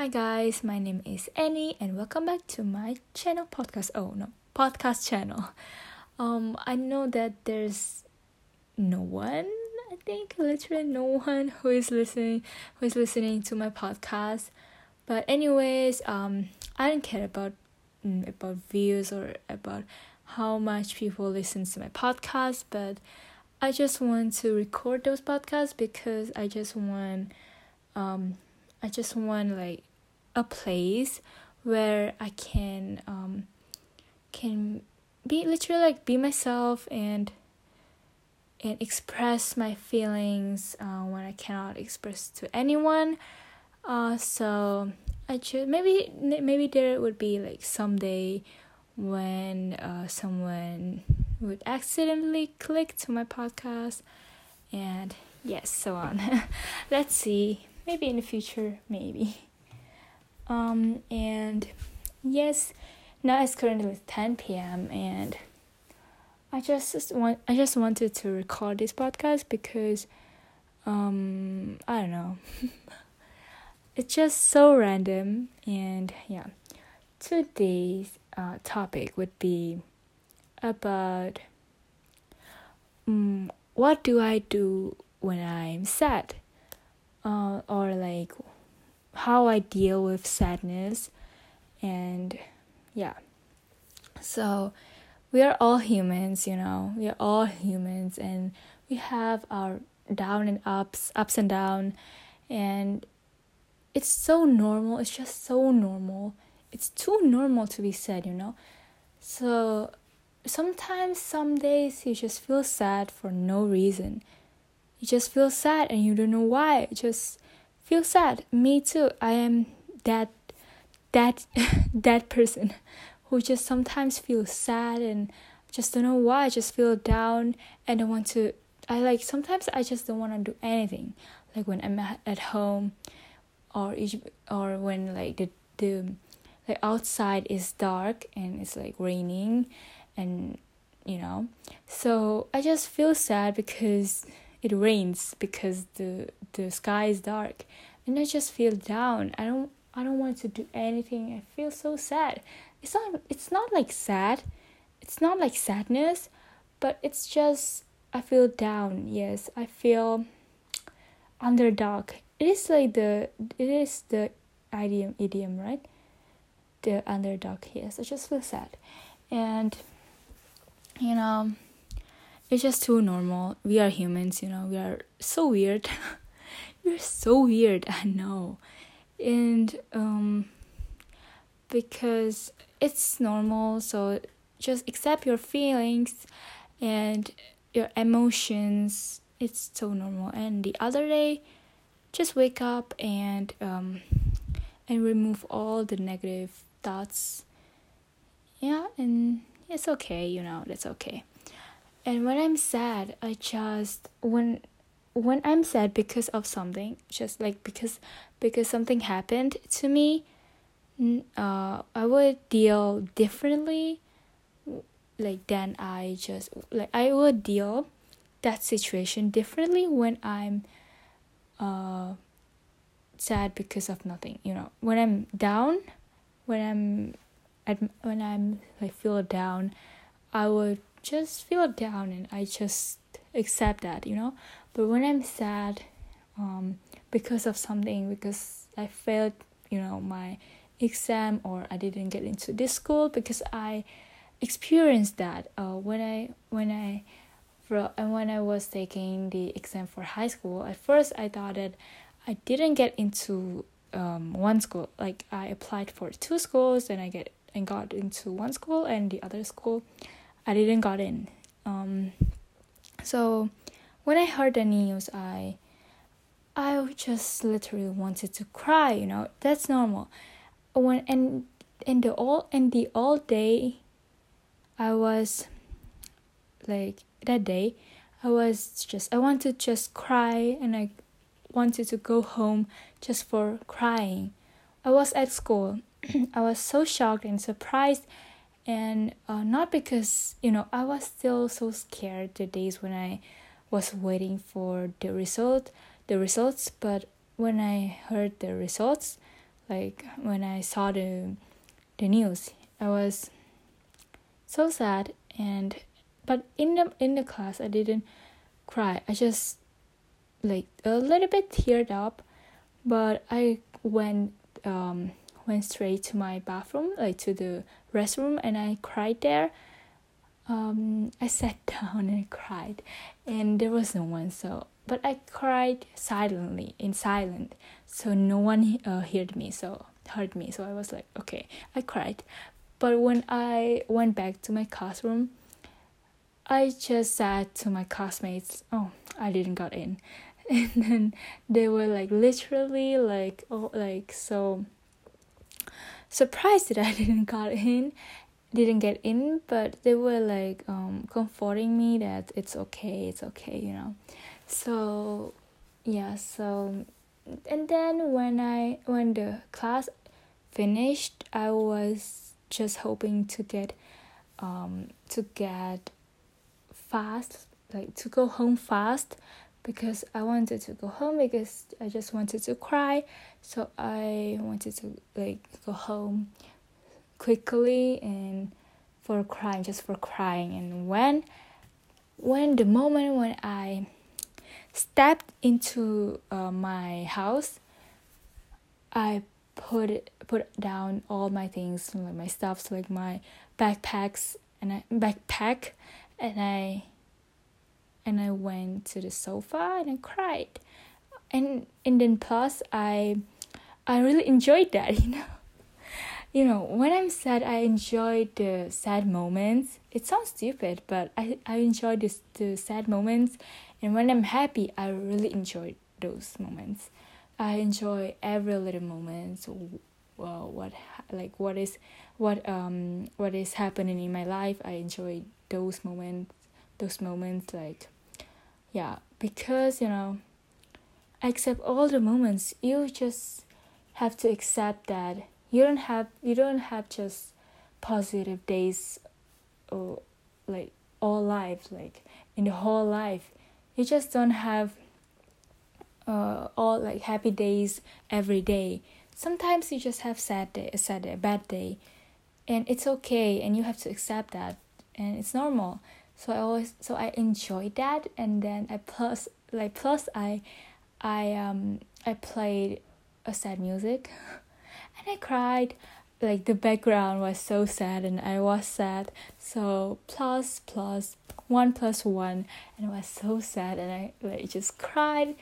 Hi guys, my name is Annie and welcome back to my channel podcast. Oh no, podcast channel. Um I know that there's no one, I think literally no one who is listening who is listening to my podcast. But anyways, um I don't care about mm, about views or about how much people listen to my podcast, but I just want to record those podcasts because I just want um I just want like a place where I can um can be literally like be myself and and express my feelings uh, when I cannot express to anyone. Uh, so I should maybe maybe there would be like someday when uh, someone would accidentally click to my podcast. And yes so on. Let's see. Maybe in the future maybe um and yes now it's currently 10 p.m and i just, want i just wanted to record this podcast because um i don't know. It's just so random and yeah. Today's uh, topic would be about um, what do i do when i'm sad? Uh, or like how I deal with sadness and yeah. So we are all humans, you know. We are all humans and we have our down and ups, ups and down and it's so normal. It's just so normal. It's too normal to be sad, you know. So sometimes some days you just feel sad for no reason you just feel sad and you don't know why. Just feel sad. Me too. I am that that that person who just sometimes feels sad and just don't know why. I just feel down and I want to I like sometimes I just don't want to do anything. Like when I'm at home or each, or when like the the like outside is dark and it's like raining and you know. So I just feel sad because it rains because the the sky is dark and i just feel down. I don't i don't want to do anything. I feel so sad. It's not it's not like sad. It's not like sadness but it's just i feel down. Yes i feel underdog it is like the it is the idiom idiom right? The underdog yes. I just feel sad. And you know it's just too normal. We are humans, you know, we are so weird. We're so weird, I know. And um because it's normal, so just accept your feelings and your emotions. It's so normal. And the other day, just wake up and um and remove all the negative thoughts. Yeah, and it's okay, you know, that's okay and when i'm sad i just when when i'm sad because of something just like because because something happened to me uh i would deal differently like then i just like i would deal that situation differently when i'm uh sad because of nothing you know when i'm down when i'm at when i'm like feel down i would just feel down and I just accept that, you know. But when I'm sad, um, because of something, because I failed, you know, my exam or I didn't get into this school, because I experienced that uh, when I when I and when I was taking the exam for high school. At first, I thought that I didn't get into um, one school. Like I applied for two schools, and I get and got into one school, and the other school I didn't got in. Um, so when I heard the news, I I just literally wanted to cry. You know, that's normal. When and in the all in the all day, I was like that day, I was just I wanted to just cry and I wanted to go home just for crying. I was at school. I was so shocked and surprised and uh, not because you know i was still so scared the days when i was waiting for the result the results but when i heard the results like when I saw the the news. I was so sad and but in the in the class I didn't cry. I just like a little bit teared up, but I went um went straight to my bathroom, like to the restroom, and I cried there. Um, I sat down and cried, and there was no one. So, but I cried silently in silent, so no one uh, heard me. So heard me. So I was like, okay, I cried. But when I went back to my classroom, I just said to my classmates, "Oh, I didn't got in," and then they were like literally like oh like so surprised that I didn't got in, didn't get in, but they were like um comforting me that it's okay, it's okay, you know. So yeah, so and then when I when the class finished, I was just hoping to get um to get fast like to go home fast because I wanted to go home because I just wanted to cry. So I wanted to like go home quickly and for crying, just for crying. And when when the moment when I stepped into uh, my house, I put put down all my things, like my stuffs, like my backpacks and I backpack, and I and I went to the sofa and I cried. And and then plus I I really enjoyed that, you know. You know, when I'm sad I enjoy the sad moments. It sounds stupid, but I, I enjoy this the sad moments and when I'm happy I really enjoy those moments. I enjoy every little moment. Well, what like what is what um what is happening in my life. I enjoy those moments. Those moments like yeah because you know accept all the moments you just have to accept that you don't have you don't have just positive days or like all life like in the whole life. You just don't have uh, all like happy days every day. Sometimes you just have sad day a sad day bad day and it's okay and you have to accept that and it's normal. So I always so I enjoy that and then I plus like plus I I um I played a sad music and I cried. Like the background was so sad and I was sad. So plus plus one plus one. And I was so sad and I like just cried.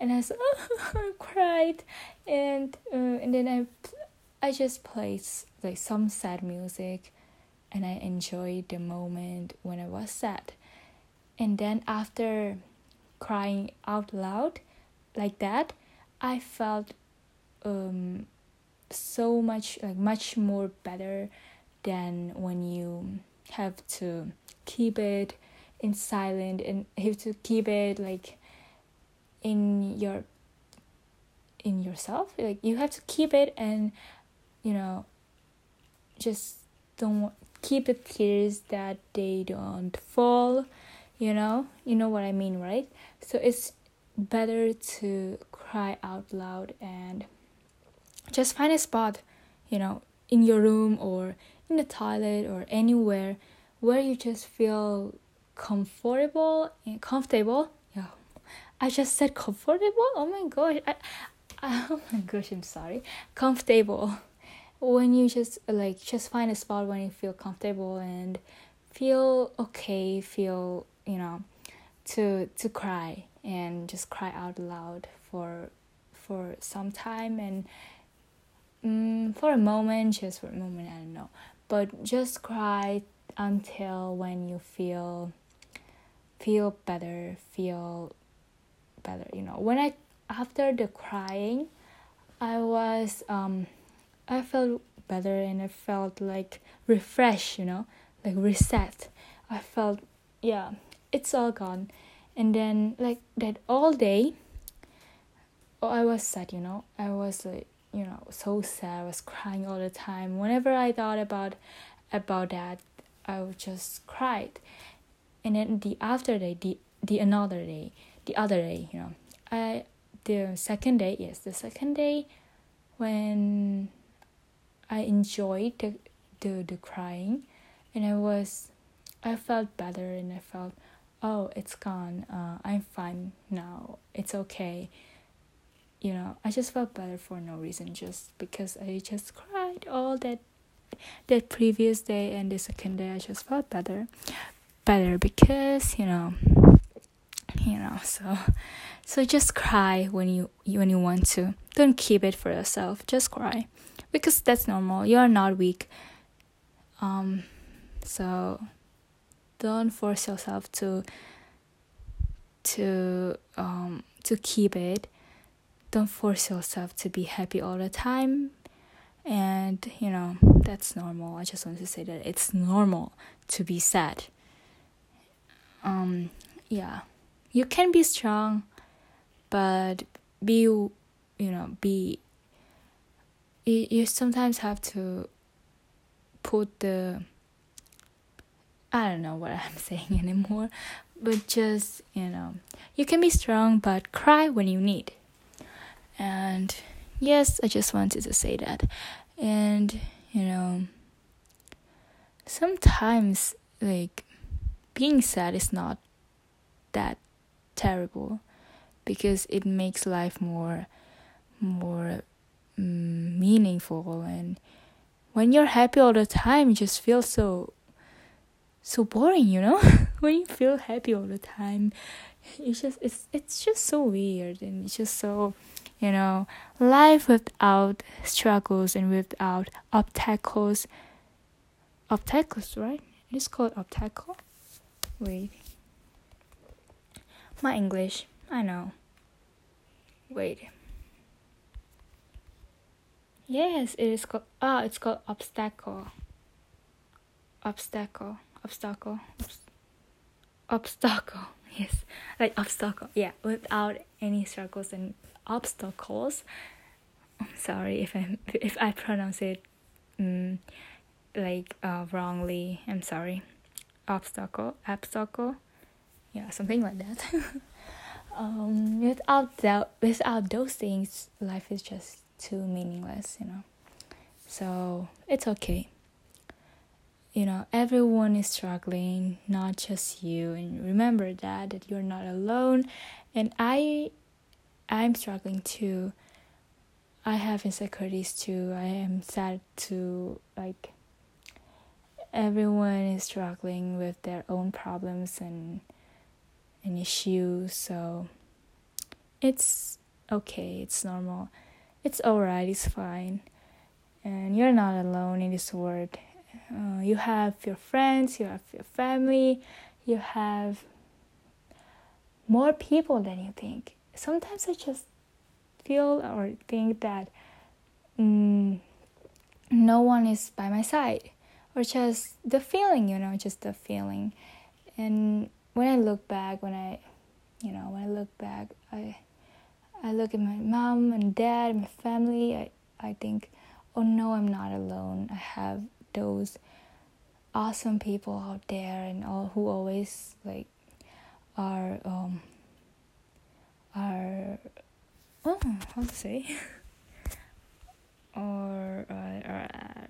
And I was cried. And uh, and then I I just played like some sad music. And I enjoyed the moment when I was sad. And then after crying out loud like that, I felt um, so much like much more better than when you have to keep it in silent and have to keep it like in your in yourself. Like you have to keep it and you know just don't keep the tears that they don't fall you know? You know what i mean right? So it's better to cry out loud and just find a spot you know in your room or in the toilet or anywhere where you just feel comfortable and comfortable. Yeah. I just said comfortable? Oh my gosh. I, oh my gosh i'm sorry. Comfortable. When you just like just find a spot when you feel comfortable and feel okay feel you know to to cry and just cry out loud for for some time and for a moment just for a moment i don't know but just cry until when you feel feel better feel better you know when i after the crying i was um I felt better and I felt like refreshed, you know, like reset. I felt, yeah, it's all gone. And then, like, that all day, oh, I was sad, you know, I was like, you know, so sad. I was crying all the time. Whenever I thought about about that, I would just cried. And then the after day, the the another day, the other day, you know, I the second day, yes, the second day when I enjoyed the the, the crying and I was I felt better and I felt oh it's gone uh, I'm fine now it's okay you know I just felt better for no reason just because I just cried all that that previous day and the second day I just felt better better because you know you know so so just cry when you when you want to. Don't keep it for yourself just cry because that's normal. You are not weak. Um so don't force yourself to to um to keep it don't force yourself to be happy all the time. And you know that's normal. I just want to say that it's normal to be sad. Um yeah. You can be strong but be you know be you, you sometimes have to put the I don't know what I'm saying anymore, but just, you know, you can be strong, but cry when you need. And yes, I just wanted to say that. And, you know, sometimes, like, being sad is not that terrible because it makes life more more mm, meaningful and when you're happy all the time you just feel so so boring you know when you feel happy all the time it's just it's it's just so weird and it's just so you know life without struggles and without obstacles. Obstacles right? It's called obstacle? Wait. My english i know. Wait. Yes it is called ah it's called obstacle. Obstacle. Obstacle. Obstacle. Yes. Like obstacle. Yeah without any struggles and obstacles. I'm sorry if i if i pronounce it um, like uh, wrongly. I'm sorry. Obstacle obstacle? Yeah something like that. Um without that without those things life is just too meaningless you know? So it's okay. You know everyone is struggling not just you. And remember that that you're not alone. And i i'm struggling too i have insecurities too. I am sad too like everyone is struggling with their own problems and and issues so it's okay. It's normal. It's alright. It's fine. And you're not alone in this world. Uh, you have your friends, you have your family, you have more people than you think. Sometimes I just feel or think that mm, no one is by my side, or just the feeling, you know, just the feeling. And when I look back, when I, you know, when I look back, I, I look at my mom and dad, and my family. I, I think, oh no, I'm not alone. I have those awesome people out there and all who always like are um are oh how to say or uh, or uh,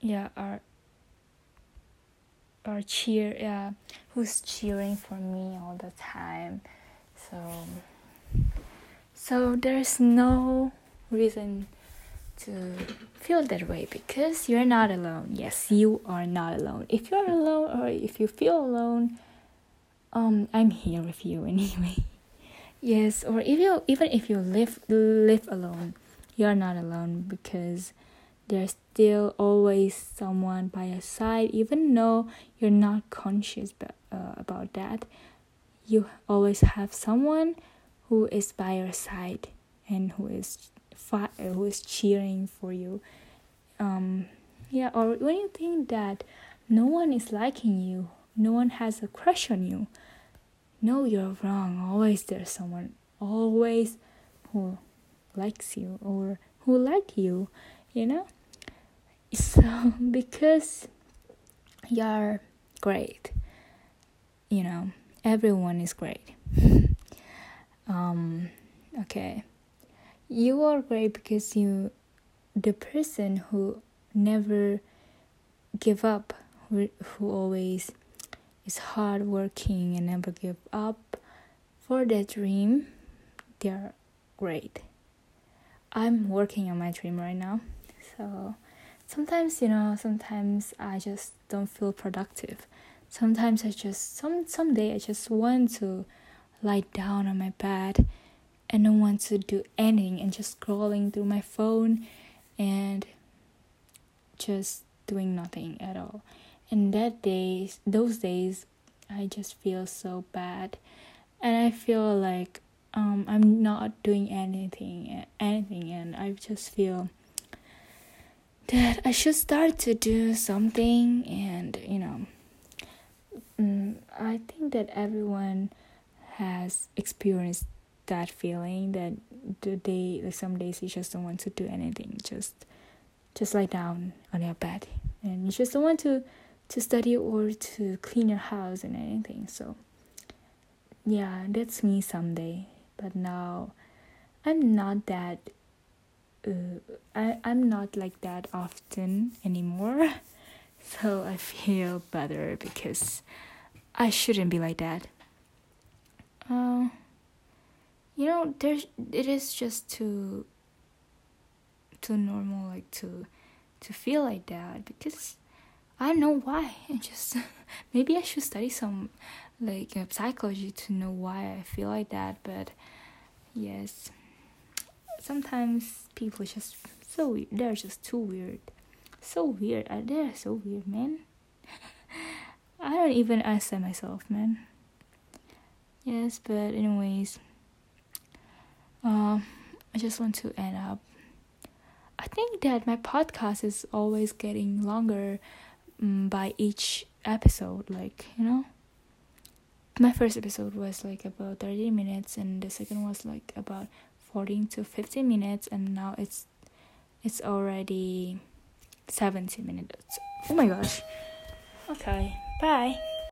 yeah are are cheer yeah who's cheering for me all the time so so there's no reason to feel that way because you're not alone. Yes, you are not alone. If you're alone or if you feel alone, um, I'm here with you anyway. yes, or if you even if you live live alone, you're not alone because there's still always someone by your side, even though you're not conscious but, uh, about that. You always have someone who is by your side and who is fi- who is cheering for you um yeah or when you think that no one is liking you no one has a crush on you. No you're wrong. Always there's someone always who likes you or who like you you know? So because you're great you know everyone is great. Um okay. You are great because you the person who never give up who, who always is hardworking and never give up. For their dream they're great. I'm working on my dream right now. So sometimes you know sometimes i just don't feel productive. Sometimes i just some someday i just want to lie down on my bed and don't want to do anything and just scrolling through my phone and just doing nothing at all and that days those days i just feel so bad. And i feel like um, i'm not doing anything anything and i just feel that i should start to do something and you know um, i think that everyone has experienced that feeling that the day like some days you just don't want to do anything just just lie down on your bed. And you just don't want to to study or to clean your house and anything so yeah that's me someday but now i'm not that uh, I, i'm not like that often anymore so i feel better because i shouldn't be like that. Uh, you know there's it is just too too normal like to to feel like that because I don't know why. Just maybe I should study some like uh, psychology to know why I feel like that. But yes, sometimes people just so weird. They're just too weird, so weird. Uh, they're so weird, man. I don't even understand myself, man. Yes, but anyways, uh, I just want to end up. I think that my podcast is always getting longer um, Mm, by each episode, like, you know. My first episode was like about 30 minutes and the second was like about 14 to 15 minutes and now it's it's already 70 minutes. Oh my gosh. Okay. Bye.